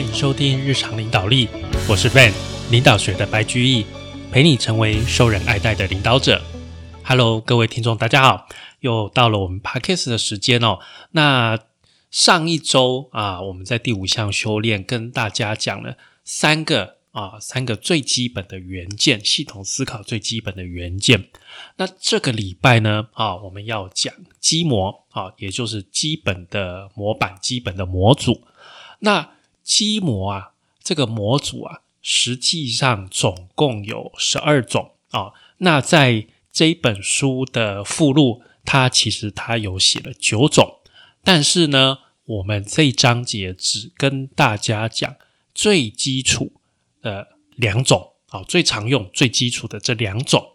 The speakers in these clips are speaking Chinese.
欢迎收听日常领导力，我是 Van，领导学的白居易，陪你成为受人爱戴的领导者。Hello，各位听众，大家好，又到了我们 Podcast 的时间哦。那上一周啊，我们在第五项修炼跟大家讲了三个啊，三个最基本的元件，系统思考最基本的元件。那这个礼拜呢，啊，我们要讲基模啊，也就是基本的模板、基本的模组。那基模啊，这个模组啊，实际上总共有十二种啊。那在这本书的附录，它其实它有写了九种，但是呢，我们这一章节只跟大家讲最基础的两种啊，最常用、最基础的这两种。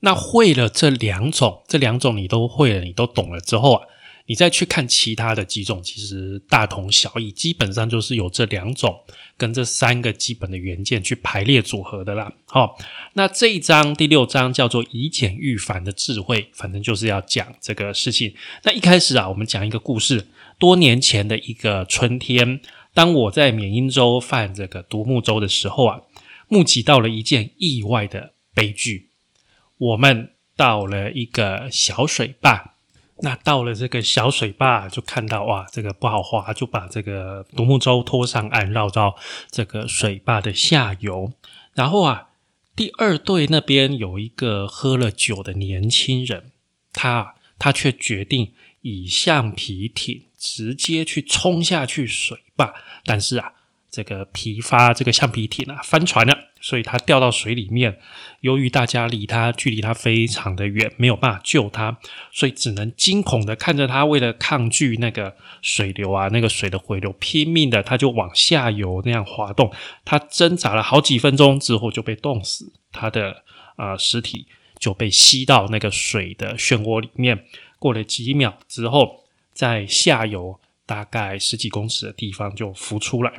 那会了这两种，这两种你都会了，你都懂了之后啊。你再去看其他的几种，其实大同小异，基本上就是有这两种跟这三个基本的元件去排列组合的啦。好，那这一章第六章叫做以简驭繁的智慧，反正就是要讲这个事情。那一开始啊，我们讲一个故事。多年前的一个春天，当我在缅因州泛这个独木舟的时候啊，目击到了一件意外的悲剧。我们到了一个小水坝。那到了这个小水坝，就看到哇，这个不好划，就把这个独木舟拖上岸，绕到这个水坝的下游。然后啊，第二队那边有一个喝了酒的年轻人，他他却决定以橡皮艇直接去冲下去水坝，但是啊。这个皮发这个橡皮艇啊翻船了，所以他掉到水里面。由于大家离他距离他非常的远，没有办法救他，所以只能惊恐的看着他，为了抗拒那个水流啊，那个水的回流，拼命的他就往下游那样滑动。他挣扎了好几分钟之后就被冻死，他的啊尸体就被吸到那个水的漩涡里面。过了几秒之后，在下游大概十几公尺的地方就浮出来。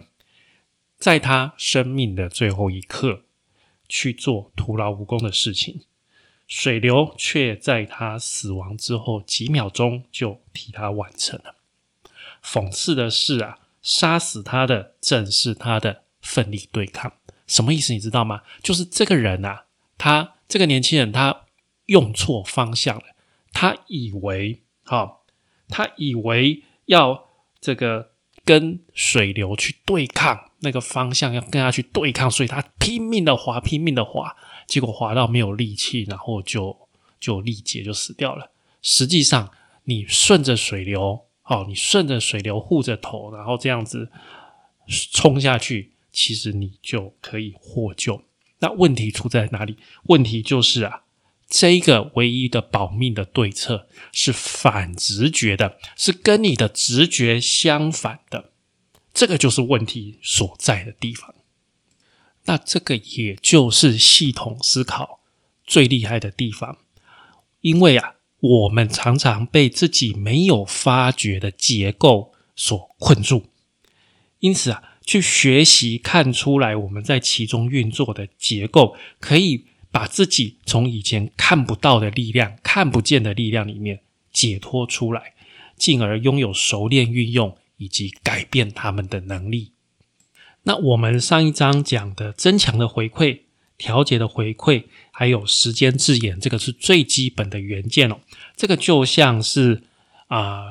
在他生命的最后一刻去做徒劳无功的事情，水流却在他死亡之后几秒钟就替他完成了。讽刺的是啊，杀死他的正是他的奋力对抗。什么意思？你知道吗？就是这个人啊，他这个年轻人他用错方向了。他以为，哈，他以为要这个跟水流去对抗。那个方向要跟他去对抗，所以他拼命的滑，拼命的滑，结果滑到没有力气，然后就就力竭，就死掉了。实际上，你顺着水流，哦，你顺着水流护着头，然后这样子冲下去，其实你就可以获救。那问题出在哪里？问题就是啊，这个唯一的保命的对策是反直觉的，是跟你的直觉相反的。这个就是问题所在的地方。那这个也就是系统思考最厉害的地方，因为啊，我们常常被自己没有发觉的结构所困住，因此啊，去学习看出来我们在其中运作的结构，可以把自己从以前看不到的力量、看不见的力量里面解脱出来，进而拥有熟练运用。以及改变他们的能力。那我们上一章讲的增强的回馈、调节的回馈，还有时间字眼，这个是最基本的元件哦。这个就像是啊，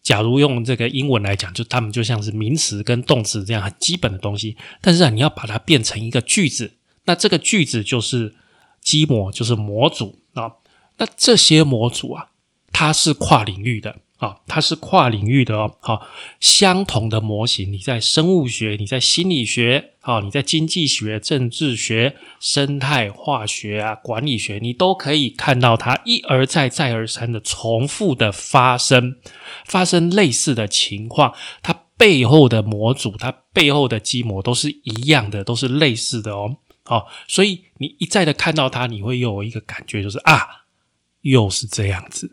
假如用这个英文来讲，就他们就像是名词跟动词这样很基本的东西。但是啊，你要把它变成一个句子，那这个句子就是基模，就是模组啊。那这些模组啊，它是跨领域的。啊，它是跨领域的哦。好，相同的模型，你在生物学、你在心理学、啊，你在经济学、政治学、生态化学啊、管理学，你都可以看到它一而再、再而三的重复的发生，发生类似的情况。它背后的模组，它背后的基模都是一样的，都是类似的哦。好，所以你一再的看到它，你会有一个感觉，就是啊，又是这样子。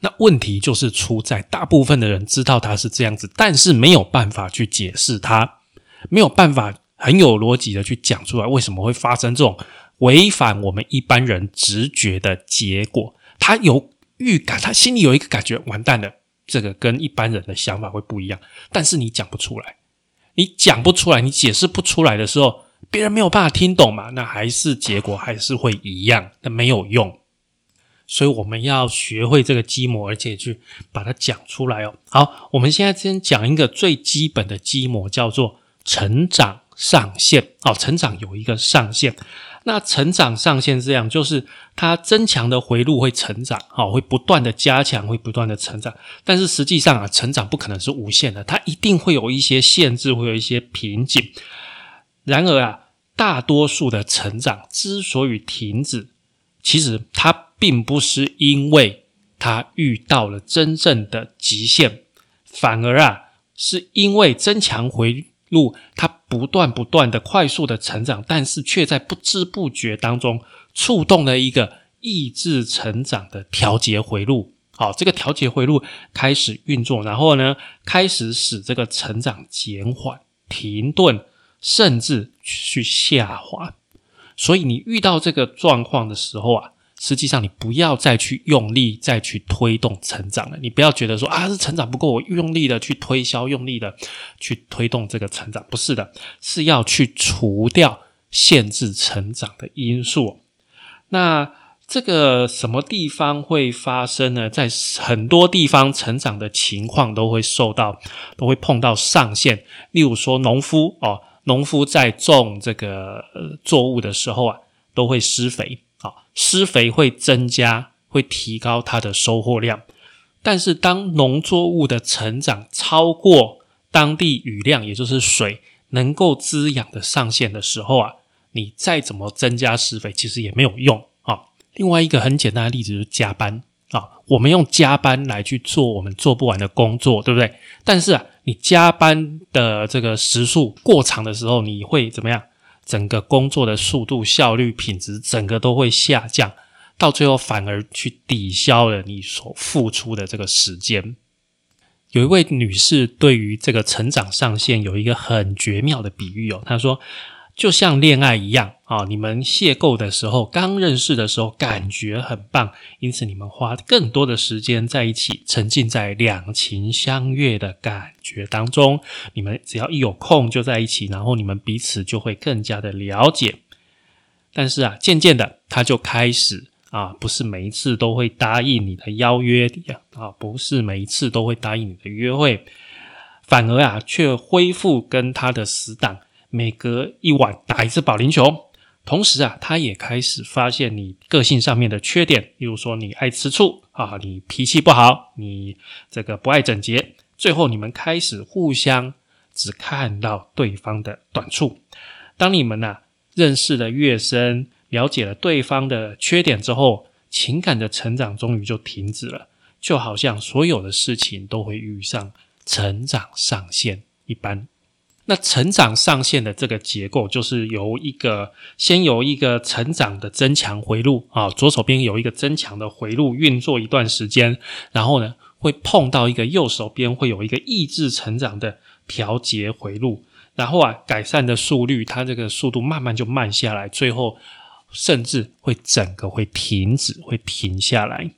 那问题就是出在大部分的人知道它是这样子，但是没有办法去解释它，没有办法很有逻辑的去讲出来为什么会发生这种违反我们一般人直觉的结果。他有预感，他心里有一个感觉，完蛋了，这个跟一般人的想法会不一样，但是你讲不出来，你讲不出来，你解释不出来的时候，别人没有办法听懂嘛，那还是结果还是会一样，那没有用。所以我们要学会这个积模，而且去把它讲出来哦。好，我们现在先讲一个最基本的积模，叫做成长上限。哦，成长有一个上限。那成长上限这样，就是它增强的回路会成长，好，会不断的加强，会不断的成长。但是实际上啊，成长不可能是无限的，它一定会有一些限制，会有一些瓶颈。然而啊，大多数的成长之所以停止，其实它。并不是因为它遇到了真正的极限，反而啊，是因为增强回路，它不断不断的快速的成长，但是却在不知不觉当中触动了一个抑制成长的调节回路。好，这个调节回路开始运作，然后呢，开始使这个成长减缓、停顿，甚至去下滑。所以你遇到这个状况的时候啊。实际上，你不要再去用力再去推动成长了。你不要觉得说啊，是成长不够，我用力的去推销，用力的去推动这个成长，不是的，是要去除掉限制成长的因素。那这个什么地方会发生呢？在很多地方，成长的情况都会受到，都会碰到上限。例如说，农夫哦，农夫在种这个作物的时候啊，都会施肥啊。施肥会增加，会提高它的收获量，但是当农作物的成长超过当地雨量，也就是水能够滋养的上限的时候啊，你再怎么增加施肥，其实也没有用啊。另外一个很简单的例子就是加班啊，我们用加班来去做我们做不完的工作，对不对？但是啊，你加班的这个时速过长的时候，你会怎么样？整个工作的速度、效率、品质，整个都会下降，到最后反而去抵消了你所付出的这个时间。有一位女士对于这个成长上限有一个很绝妙的比喻哦，她说。就像恋爱一样啊，你们邂逅的时候，刚认识的时候，感觉很棒，因此你们花更多的时间在一起，沉浸在两情相悦的感觉当中。你们只要一有空就在一起，然后你们彼此就会更加的了解。但是啊，渐渐的，他就开始啊，不是每一次都会答应你的邀约啊，不是每一次都会答应你的约会，反而啊，却恢复跟他的死党。每隔一晚打一次保龄球，同时啊，他也开始发现你个性上面的缺点，例如说你爱吃醋啊，你脾气不好，你这个不爱整洁。最后，你们开始互相只看到对方的短处。当你们呢认识的越深，了解了对方的缺点之后，情感的成长终于就停止了，就好像所有的事情都会遇上成长上限一般。那成长上限的这个结构，就是由一个先由一个成长的增强回路啊，左手边有一个增强的回路运作一段时间，然后呢会碰到一个右手边会有一个抑制成长的调节回路，然后啊改善的速率，它这个速度慢慢就慢下来，最后甚至会整个会停止，会停下来。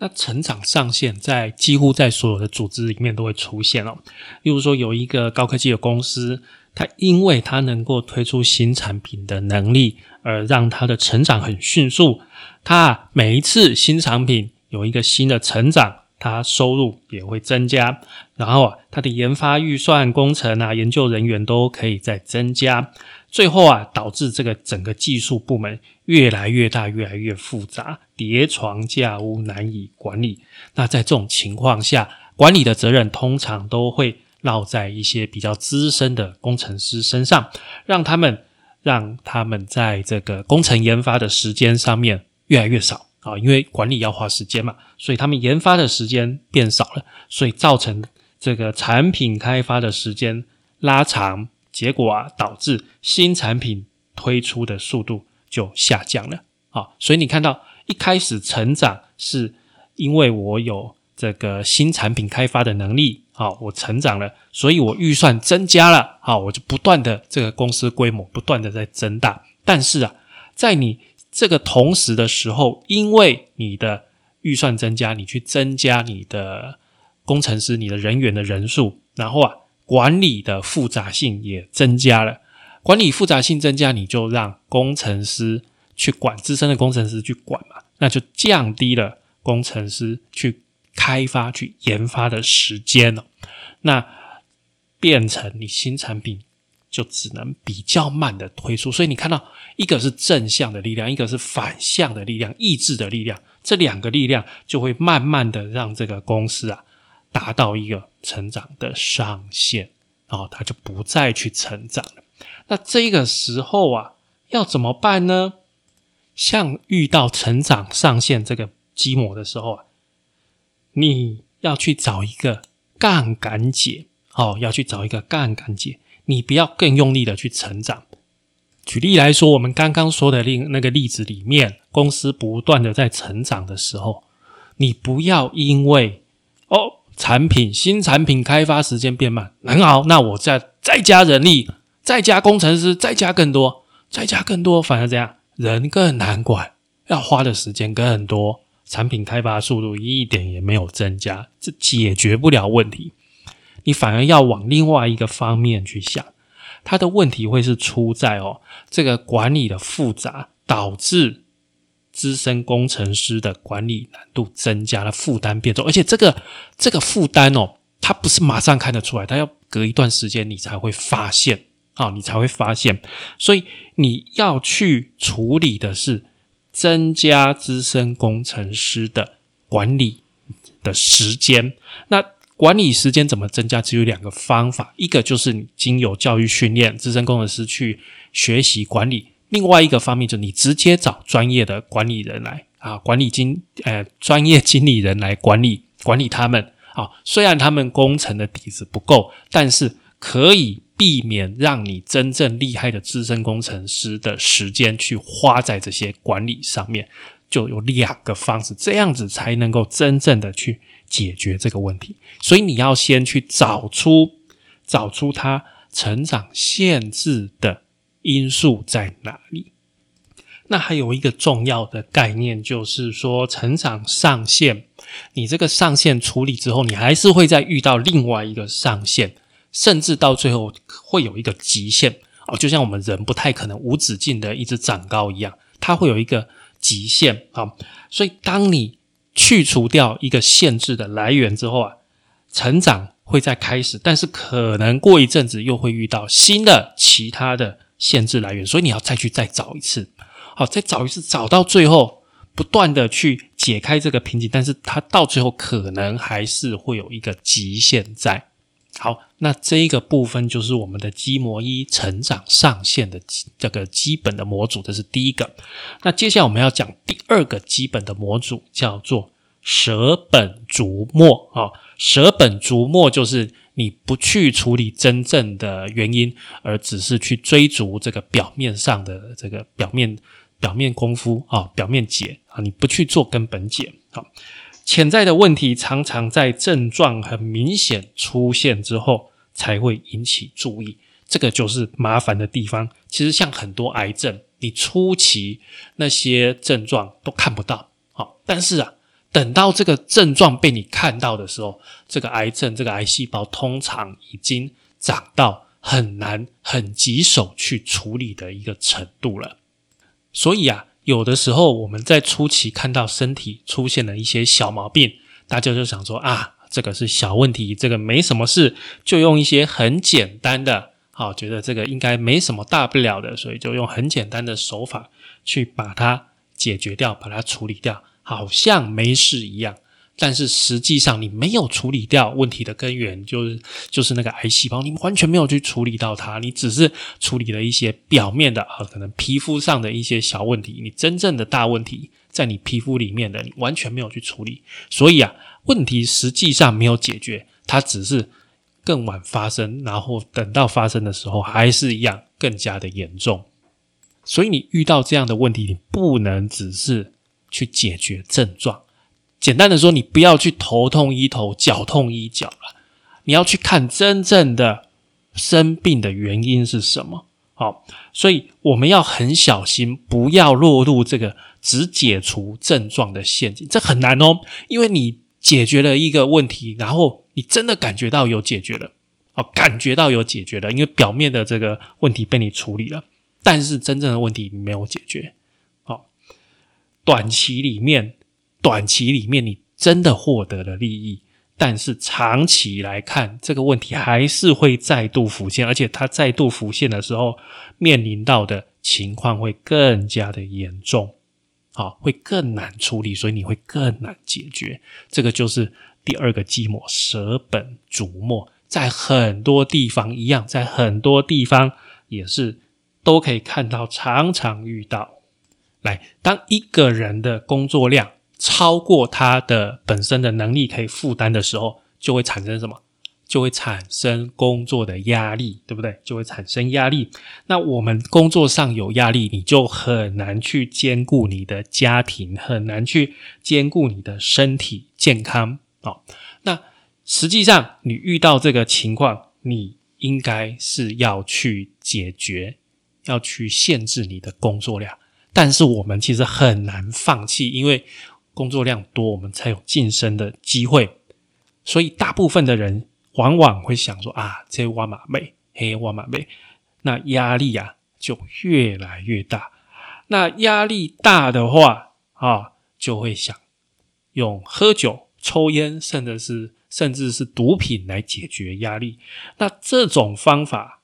那成长上限在几乎在所有的组织里面都会出现哦。例如说，有一个高科技的公司，它因为它能够推出新产品的能力，而让它的成长很迅速。它每一次新产品有一个新的成长，它收入也会增加。然后啊，它的研发预算、工程啊、研究人员都可以再增加。最后啊，导致这个整个技术部门越来越大、越来越复杂，叠床架屋，难以管理。那在这种情况下，管理的责任通常都会落在一些比较资深的工程师身上，让他们让他们在这个工程研发的时间上面越来越少啊，因为管理要花时间嘛，所以他们研发的时间变少了，所以造成这个产品开发的时间拉长。结果啊，导致新产品推出的速度就下降了啊！所以你看到一开始成长是因为我有这个新产品开发的能力好，我成长了，所以我预算增加了好，我就不断的这个公司规模不断的在增大。但是啊，在你这个同时的时候，因为你的预算增加，你去增加你的工程师、你的人员的人数，然后啊。管理的复杂性也增加了。管理复杂性增加，你就让工程师去管，资深的工程师去管嘛，那就降低了工程师去开发、去研发的时间了。那变成你新产品就只能比较慢的推出。所以你看到一个是正向的力量，一个是反向的力量，抑制的力量，这两个力量就会慢慢的让这个公司啊达到一个成长的上限，然后它就不再去成长了。那这个时候啊，要怎么办呢？像遇到成长上限这个积模的时候啊，你要去找一个杠杆解哦，要去找一个杠杆解。你不要更用力的去成长。举例来说，我们刚刚说的另那个例子里面，公司不断的在成长的时候，你不要因为哦产品新产品开发时间变慢，很好，那我再再加人力。再加工程师，再加更多，再加更多，反而这样人更难管，要花的时间更多，产品开发速度一点也没有增加，这解决不了问题。你反而要往另外一个方面去想，它的问题会是出在哦，这个管理的复杂，导致资深工程师的管理难度增加了，负担变重，而且这个这个负担哦，它不是马上看得出来，它要隔一段时间你才会发现。啊，你才会发现，所以你要去处理的是增加资深工程师的管理的时间。那管理时间怎么增加？只有两个方法，一个就是你经由教育训练资深工程师去学习管理；另外一个方面就是你直接找专业的管理人来啊，管理经呃专业经理人来管理管理他们。啊，虽然他们工程的底子不够，但是可以。避免让你真正厉害的资深工程师的时间去花在这些管理上面，就有两个方式，这样子才能够真正的去解决这个问题。所以你要先去找出找出它成长限制的因素在哪里。那还有一个重要的概念，就是说成长上限，你这个上限处理之后，你还是会再遇到另外一个上限。甚至到最后会有一个极限哦，就像我们人不太可能无止境的一直长高一样，它会有一个极限啊。所以，当你去除掉一个限制的来源之后啊，成长会再开始，但是可能过一阵子又会遇到新的其他的限制来源，所以你要再去再找一次，好，再找一次，找到最后不断的去解开这个瓶颈，但是它到最后可能还是会有一个极限在。好，那这一个部分就是我们的基模一成长上限的这个基本的模组，这是第一个。那接下来我们要讲第二个基本的模组，叫做舍本逐末啊。舍本逐末就是你不去处理真正的原因，而只是去追逐这个表面上的这个表面表面功夫啊，表面解啊，你不去做根本解好。潜在的问题常常在症状很明显出现之后才会引起注意，这个就是麻烦的地方。其实像很多癌症，你初期那些症状都看不到，好，但是啊，等到这个症状被你看到的时候，这个癌症、这个癌细胞通常已经长到很难、很棘手去处理的一个程度了。所以啊。有的时候，我们在初期看到身体出现了一些小毛病，大家就想说啊，这个是小问题，这个没什么事，就用一些很简单的，好，觉得这个应该没什么大不了的，所以就用很简单的手法去把它解决掉，把它处理掉，好像没事一样。但是实际上，你没有处理掉问题的根源，就是就是那个癌细胞，你完全没有去处理到它，你只是处理了一些表面的啊，可能皮肤上的一些小问题，你真正的大问题在你皮肤里面的，你完全没有去处理，所以啊，问题实际上没有解决，它只是更晚发生，然后等到发生的时候，还是一样更加的严重。所以你遇到这样的问题，你不能只是去解决症状。简单的说，你不要去头痛医头，脚痛医脚了。你要去看真正的生病的原因是什么。好，所以我们要很小心，不要落入这个只解除症状的陷阱。这很难哦，因为你解决了一个问题，然后你真的感觉到有解决了，哦，感觉到有解决了，因为表面的这个问题被你处理了，但是真正的问题没有解决。好，短期里面，短期里面你真的获得了利益，但是长期来看，这个问题还是会再度浮现，而且它再度浮现的时候，面临到的情况会更加的严重，好，会更难处理，所以你会更难解决。这个就是第二个寂寞，舍本逐末。在很多地方一样，在很多地方也是都可以看到，常常遇到。来，当一个人的工作量超过他的本身的能力可以负担的时候，就会产生什么？就会产生工作的压力，对不对？就会产生压力。那我们工作上有压力，你就很难去兼顾你的家庭，很难去兼顾你的身体健康啊。那实际上，你遇到这个情况，你应该是要去解决，要去限制你的工作量。但是我们其实很难放弃，因为工作量多，我们才有晋升的机会。所以，大部分的人往往会想说：“啊，这挖马背，嘿挖马背，那压力啊就越来越大。那压力大的话啊，就会想用喝酒、抽烟，甚至是。”甚至是毒品来解决压力，那这种方法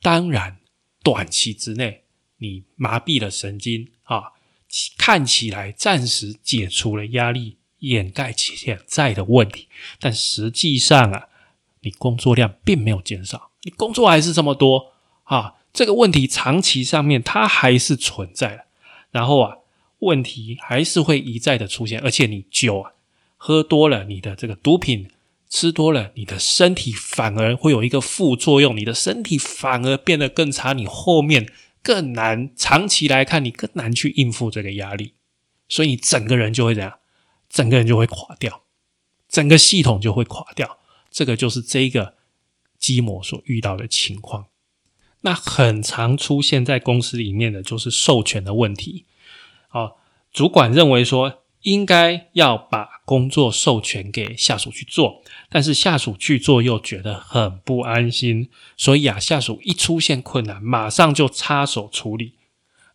当然短期之内你麻痹了神经啊，看起来暂时解除了压力，掩盖潜在的问题，但实际上啊，你工作量并没有减少，你工作还是这么多啊，这个问题长期上面它还是存在的，然后啊，问题还是会一再的出现，而且你酒啊。喝多了，你的这个毒品吃多了，你的身体反而会有一个副作用，你的身体反而变得更差，你后面更难，长期来看你更难去应付这个压力，所以你整个人就会怎样？整个人就会垮掉，整个系统就会垮掉。这个就是这个基模所遇到的情况。那很常出现在公司里面的就是授权的问题。好，主管认为说。应该要把工作授权给下属去做，但是下属去做又觉得很不安心，所以啊，下属一出现困难，马上就插手处理。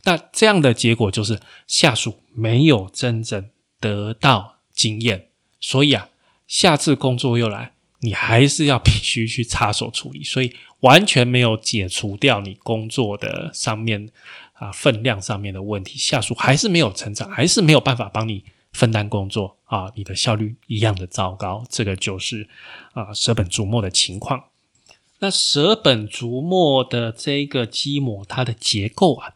那这样的结果就是下属没有真正得到经验，所以啊，下次工作又来，你还是要必须去插手处理，所以完全没有解除掉你工作的上面啊分量上面的问题，下属还是没有成长，还是没有办法帮你。分担工作啊，你的效率一样的糟糕，这个就是啊舍本逐末的情况。那舍本逐末的这个积膜，它的结构啊，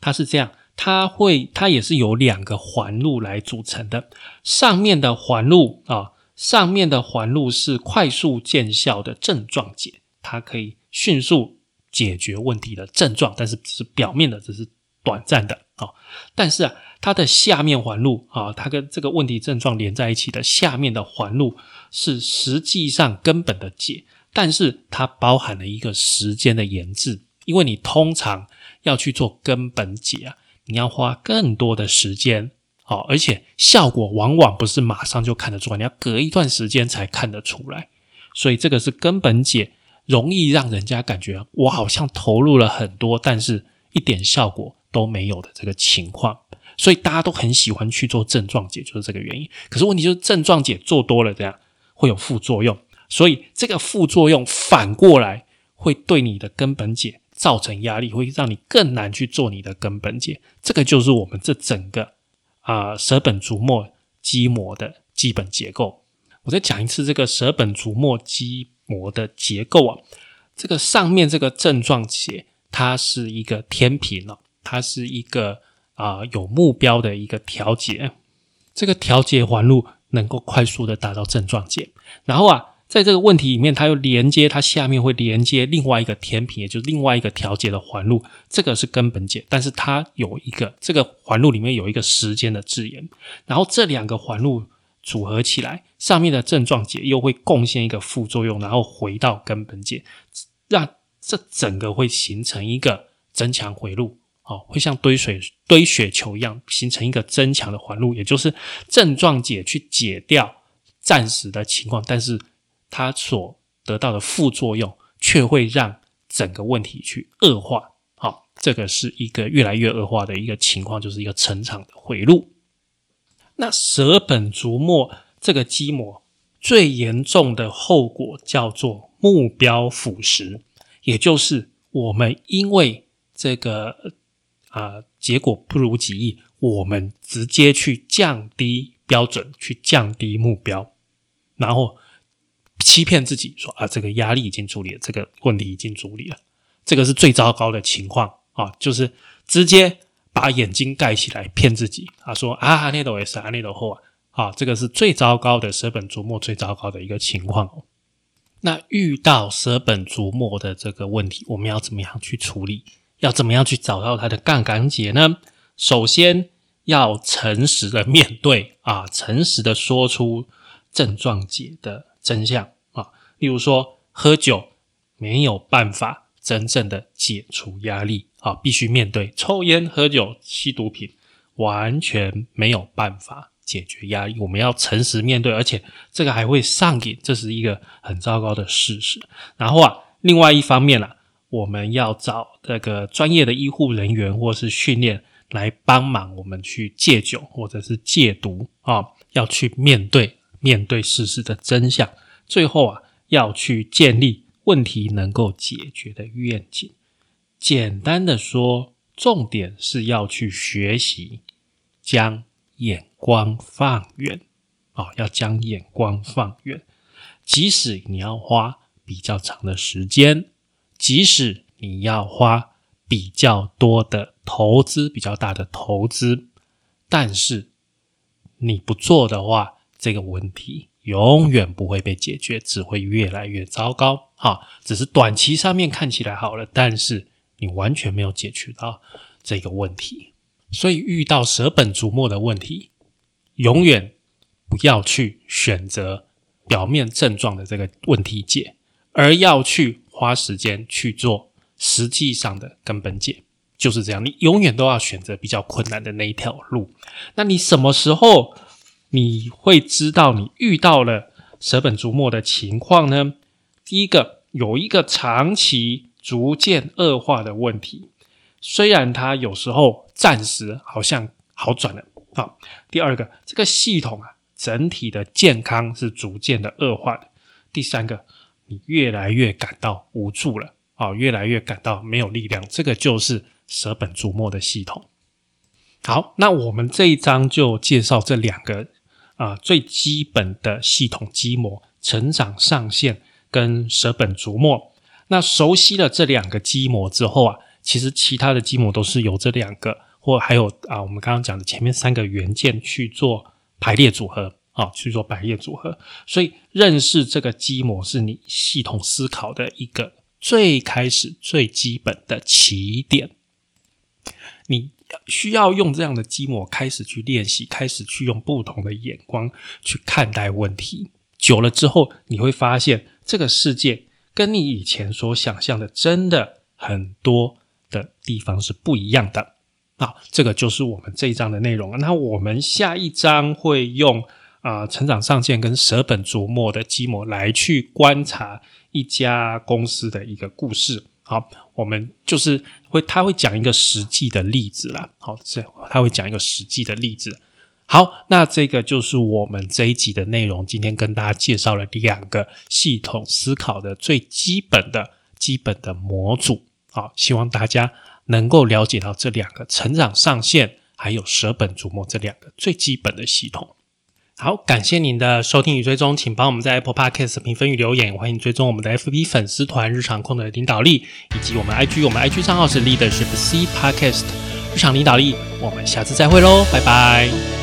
它是这样，它会它也是由两个环路来组成的。上面的环路啊，上面的环路是快速见效的症状解，它可以迅速解决问题的症状，但是只是表面的，只是短暂的啊。但是啊。它的下面环路啊，它跟这个问题症状连在一起的下面的环路是实际上根本的解，但是它包含了一个时间的延滞，因为你通常要去做根本解啊，你要花更多的时间，好，而且效果往往不是马上就看得出来，你要隔一段时间才看得出来，所以这个是根本解，容易让人家感觉我好像投入了很多，但是一点效果都没有的这个情况。所以大家都很喜欢去做症状解，就是这个原因。可是问题就是症状解做多了，这样会有副作用。所以这个副作用反过来会对你的根本解造成压力，会让你更难去做你的根本解。这个就是我们这整个啊舍本逐末积膜的基本结构。我再讲一次这个舍本逐末积膜的结构啊，这个上面这个症状解，它是一个天平哦，它是一个。啊，有目标的一个调节，这个调节环路能够快速的达到症状解。然后啊，在这个问题里面，它又连接，它下面会连接另外一个天平，也就是另外一个调节的环路，这个是根本解。但是它有一个这个环路里面有一个时间的字眼，然后这两个环路组合起来，上面的症状解又会贡献一个副作用，然后回到根本解，让这整个会形成一个增强回路。哦，会像堆水堆雪球一样形成一个增强的环路，也就是症状解去解掉暂时的情况，但是它所得到的副作用，却会让整个问题去恶化。好，这个是一个越来越恶化的一个情况，就是一个成长的回路。那舍本逐末这个积膜最严重的后果叫做目标腐蚀，也就是我们因为这个啊结果不如己意，我们直接去降低标准，去降低目标，然后欺骗自己说啊这个压力已经处理了，这个问题已经处理了，这个是最糟糕的情况啊，就是直接。把眼睛盖起来骗自己，啊说啊，那都也是啊，那都后啊，啊，这个是最糟糕的舍本逐末，最糟糕的一个情况。那遇到舍本逐末的这个问题，我们要怎么样去处理？要怎么样去找到它的杠杆解呢？首先要诚实的面对啊，诚实的说出症状解的真相啊。例如说，喝酒没有办法真正的解除压力。啊，必须面对抽烟、喝酒、吸毒品，完全没有办法解决压力。我们要诚实面对，而且这个还会上瘾，这是一个很糟糕的事实。然后啊，另外一方面啊，我们要找这个专业的医护人员或是训练来帮忙我们去戒酒或者是戒毒啊，要去面对面对事实的真相。最后啊，要去建立问题能够解决的愿景。简单的说，重点是要去学习，将眼光放远啊，要将眼光放远。即使你要花比较长的时间，即使你要花比较多的投资，比较大的投资，但是你不做的话，这个问题永远不会被解决，只会越来越糟糕。哈，只是短期上面看起来好了，但是。你完全没有解决到这个问题，所以遇到舍本逐末的问题，永远不要去选择表面症状的这个问题解，而要去花时间去做实际上的根本解，就是这样。你永远都要选择比较困难的那一条路。那你什么时候你会知道你遇到了舍本逐末的情况呢？第一个，有一个长期。逐渐恶化的问题，虽然它有时候暂时好像好转了啊。第二个，这个系统啊，整体的健康是逐渐的恶化的。第三个，你越来越感到无助了啊，越来越感到没有力量，这个就是舍本逐末的系统。好，那我们这一章就介绍这两个啊最基本的系统基模：成长上限跟舍本逐末。那熟悉了这两个基模之后啊，其实其他的基模都是由这两个或还有啊，我们刚刚讲的前面三个元件去做排列组合啊，去做百叶组合。所以认识这个基模是你系统思考的一个最开始最基本的起点。你需要用这样的基模开始去练习，开始去用不同的眼光去看待问题。久了之后，你会发现这个世界。跟你以前所想象的，真的很多的地方是不一样的。好，这个就是我们这一章的内容。那我们下一章会用啊成长上限跟舍本逐末的积模来去观察一家公司的一个故事。好，我们就是会他会讲一个实际的例子啦。好，这他会讲一个实际的例子。好，那这个就是我们这一集的内容。今天跟大家介绍了两个系统思考的最基本的基本的模组。好，希望大家能够了解到这两个成长上限，还有舍本逐末这两个最基本的系统。好，感谢您的收听与追踪，请帮我们在 Apple Podcast 评分与留言。欢迎追踪我们的 FB 粉丝团日常控的领导力，以及我们 IG，我们 IG 账号是 Leadership C Podcast 日常领导力。我们下次再会喽，拜拜。